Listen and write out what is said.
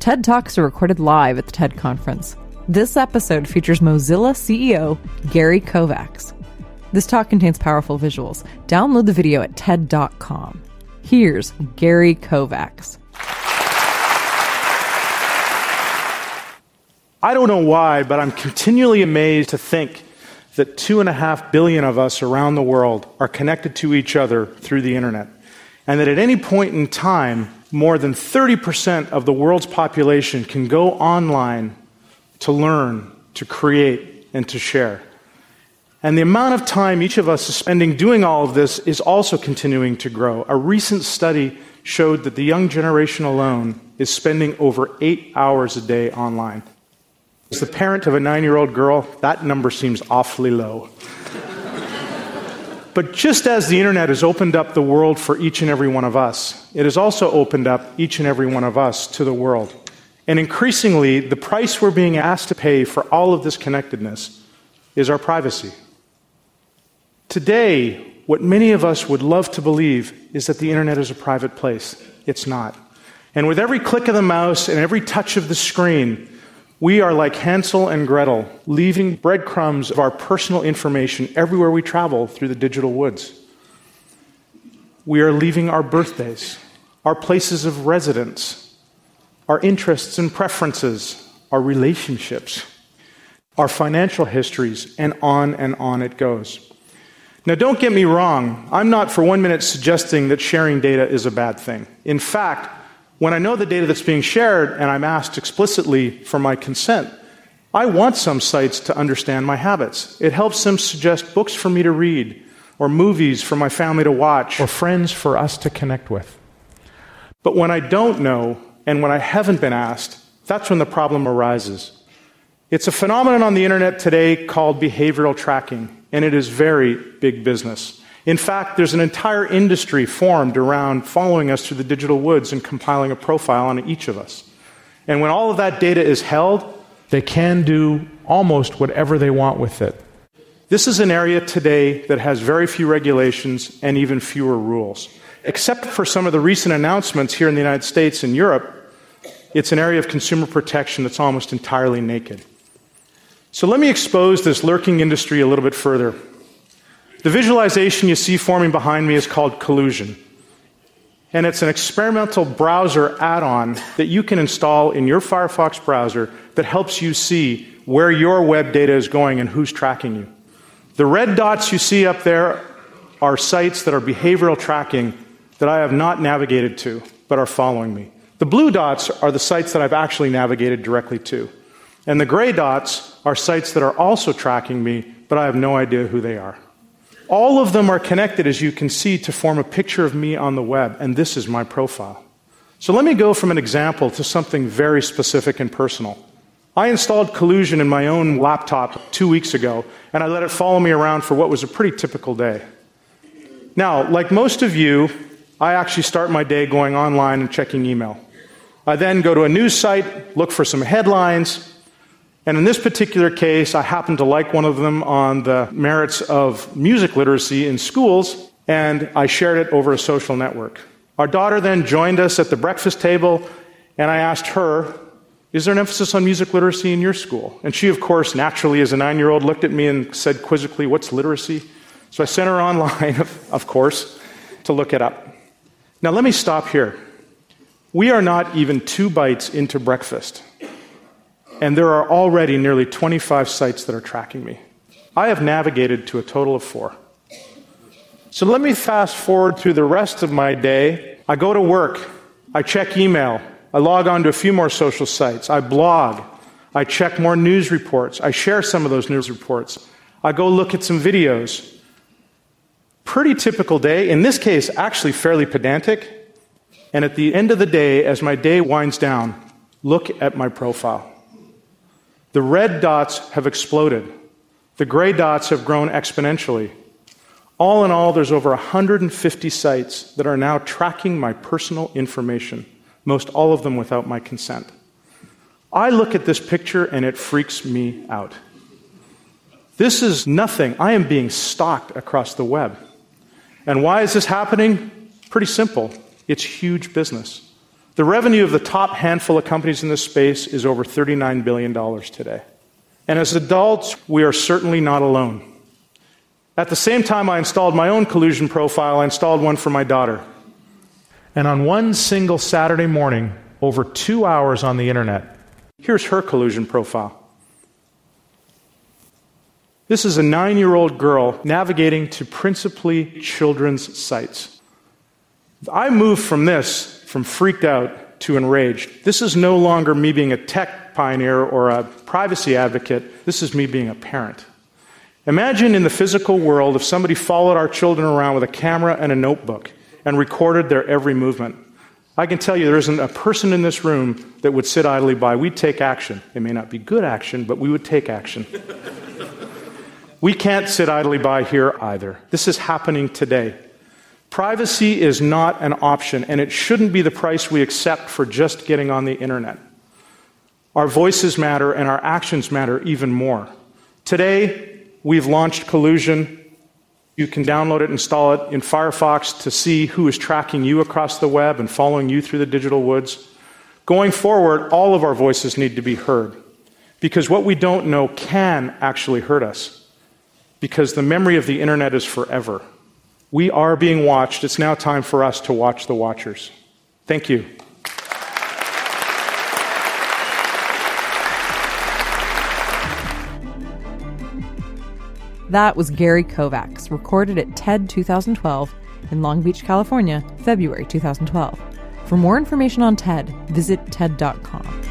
TED Talks are recorded live at the TED Conference. This episode features Mozilla CEO Gary Kovacs. This talk contains powerful visuals. Download the video at TED.com. Here's Gary Kovacs. I don't know why, but I'm continually amazed to think that two and a half billion of us around the world are connected to each other through the internet. And that at any point in time, more than 30% of the world's population can go online to learn, to create, and to share. And the amount of time each of us is spending doing all of this is also continuing to grow. A recent study showed that the young generation alone is spending over eight hours a day online. As the parent of a nine year old girl, that number seems awfully low. But just as the internet has opened up the world for each and every one of us, it has also opened up each and every one of us to the world. And increasingly, the price we're being asked to pay for all of this connectedness is our privacy. Today, what many of us would love to believe is that the internet is a private place. It's not. And with every click of the mouse and every touch of the screen, we are like Hansel and Gretel, leaving breadcrumbs of our personal information everywhere we travel through the digital woods. We are leaving our birthdays, our places of residence, our interests and preferences, our relationships, our financial histories, and on and on it goes. Now, don't get me wrong, I'm not for one minute suggesting that sharing data is a bad thing. In fact, when I know the data that's being shared and I'm asked explicitly for my consent, I want some sites to understand my habits. It helps them suggest books for me to read, or movies for my family to watch, or friends for us to connect with. But when I don't know, and when I haven't been asked, that's when the problem arises. It's a phenomenon on the internet today called behavioral tracking, and it is very big business. In fact, there's an entire industry formed around following us through the digital woods and compiling a profile on each of us. And when all of that data is held, they can do almost whatever they want with it. This is an area today that has very few regulations and even fewer rules. Except for some of the recent announcements here in the United States and Europe, it's an area of consumer protection that's almost entirely naked. So let me expose this lurking industry a little bit further. The visualization you see forming behind me is called Collusion. And it's an experimental browser add on that you can install in your Firefox browser that helps you see where your web data is going and who's tracking you. The red dots you see up there are sites that are behavioral tracking that I have not navigated to, but are following me. The blue dots are the sites that I've actually navigated directly to. And the gray dots are sites that are also tracking me, but I have no idea who they are. All of them are connected, as you can see, to form a picture of me on the web, and this is my profile. So let me go from an example to something very specific and personal. I installed Collusion in my own laptop two weeks ago, and I let it follow me around for what was a pretty typical day. Now, like most of you, I actually start my day going online and checking email. I then go to a news site, look for some headlines, and in this particular case, I happened to like one of them on the merits of music literacy in schools, and I shared it over a social network. Our daughter then joined us at the breakfast table, and I asked her, Is there an emphasis on music literacy in your school? And she, of course, naturally, as a nine year old, looked at me and said quizzically, What's literacy? So I sent her online, of course, to look it up. Now, let me stop here. We are not even two bites into breakfast and there are already nearly 25 sites that are tracking me. I have navigated to a total of four. So let me fast forward through the rest of my day. I go to work, I check email, I log on to a few more social sites, I blog, I check more news reports, I share some of those news reports, I go look at some videos. Pretty typical day, in this case, actually fairly pedantic. And at the end of the day, as my day winds down, look at my profile. The red dots have exploded. The gray dots have grown exponentially. All in all, there's over 150 sites that are now tracking my personal information, most all of them without my consent. I look at this picture and it freaks me out. This is nothing. I am being stalked across the web. And why is this happening? Pretty simple it's huge business. The revenue of the top handful of companies in this space is over $39 billion today. And as adults, we are certainly not alone. At the same time, I installed my own collusion profile, I installed one for my daughter. And on one single Saturday morning, over two hours on the internet, here's her collusion profile. This is a nine year old girl navigating to principally children's sites. I moved from this, from freaked out to enraged. This is no longer me being a tech pioneer or a privacy advocate. This is me being a parent. Imagine in the physical world if somebody followed our children around with a camera and a notebook and recorded their every movement. I can tell you there isn't a person in this room that would sit idly by. We'd take action. It may not be good action, but we would take action. we can't sit idly by here either. This is happening today. Privacy is not an option, and it shouldn't be the price we accept for just getting on the internet. Our voices matter, and our actions matter even more. Today, we've launched Collusion. You can download it, install it in Firefox to see who is tracking you across the web and following you through the digital woods. Going forward, all of our voices need to be heard because what we don't know can actually hurt us because the memory of the internet is forever. We are being watched. It's now time for us to watch the watchers. Thank you. That was Gary Kovacs, recorded at TED 2012 in Long Beach, California, February 2012. For more information on TED, visit TED.com.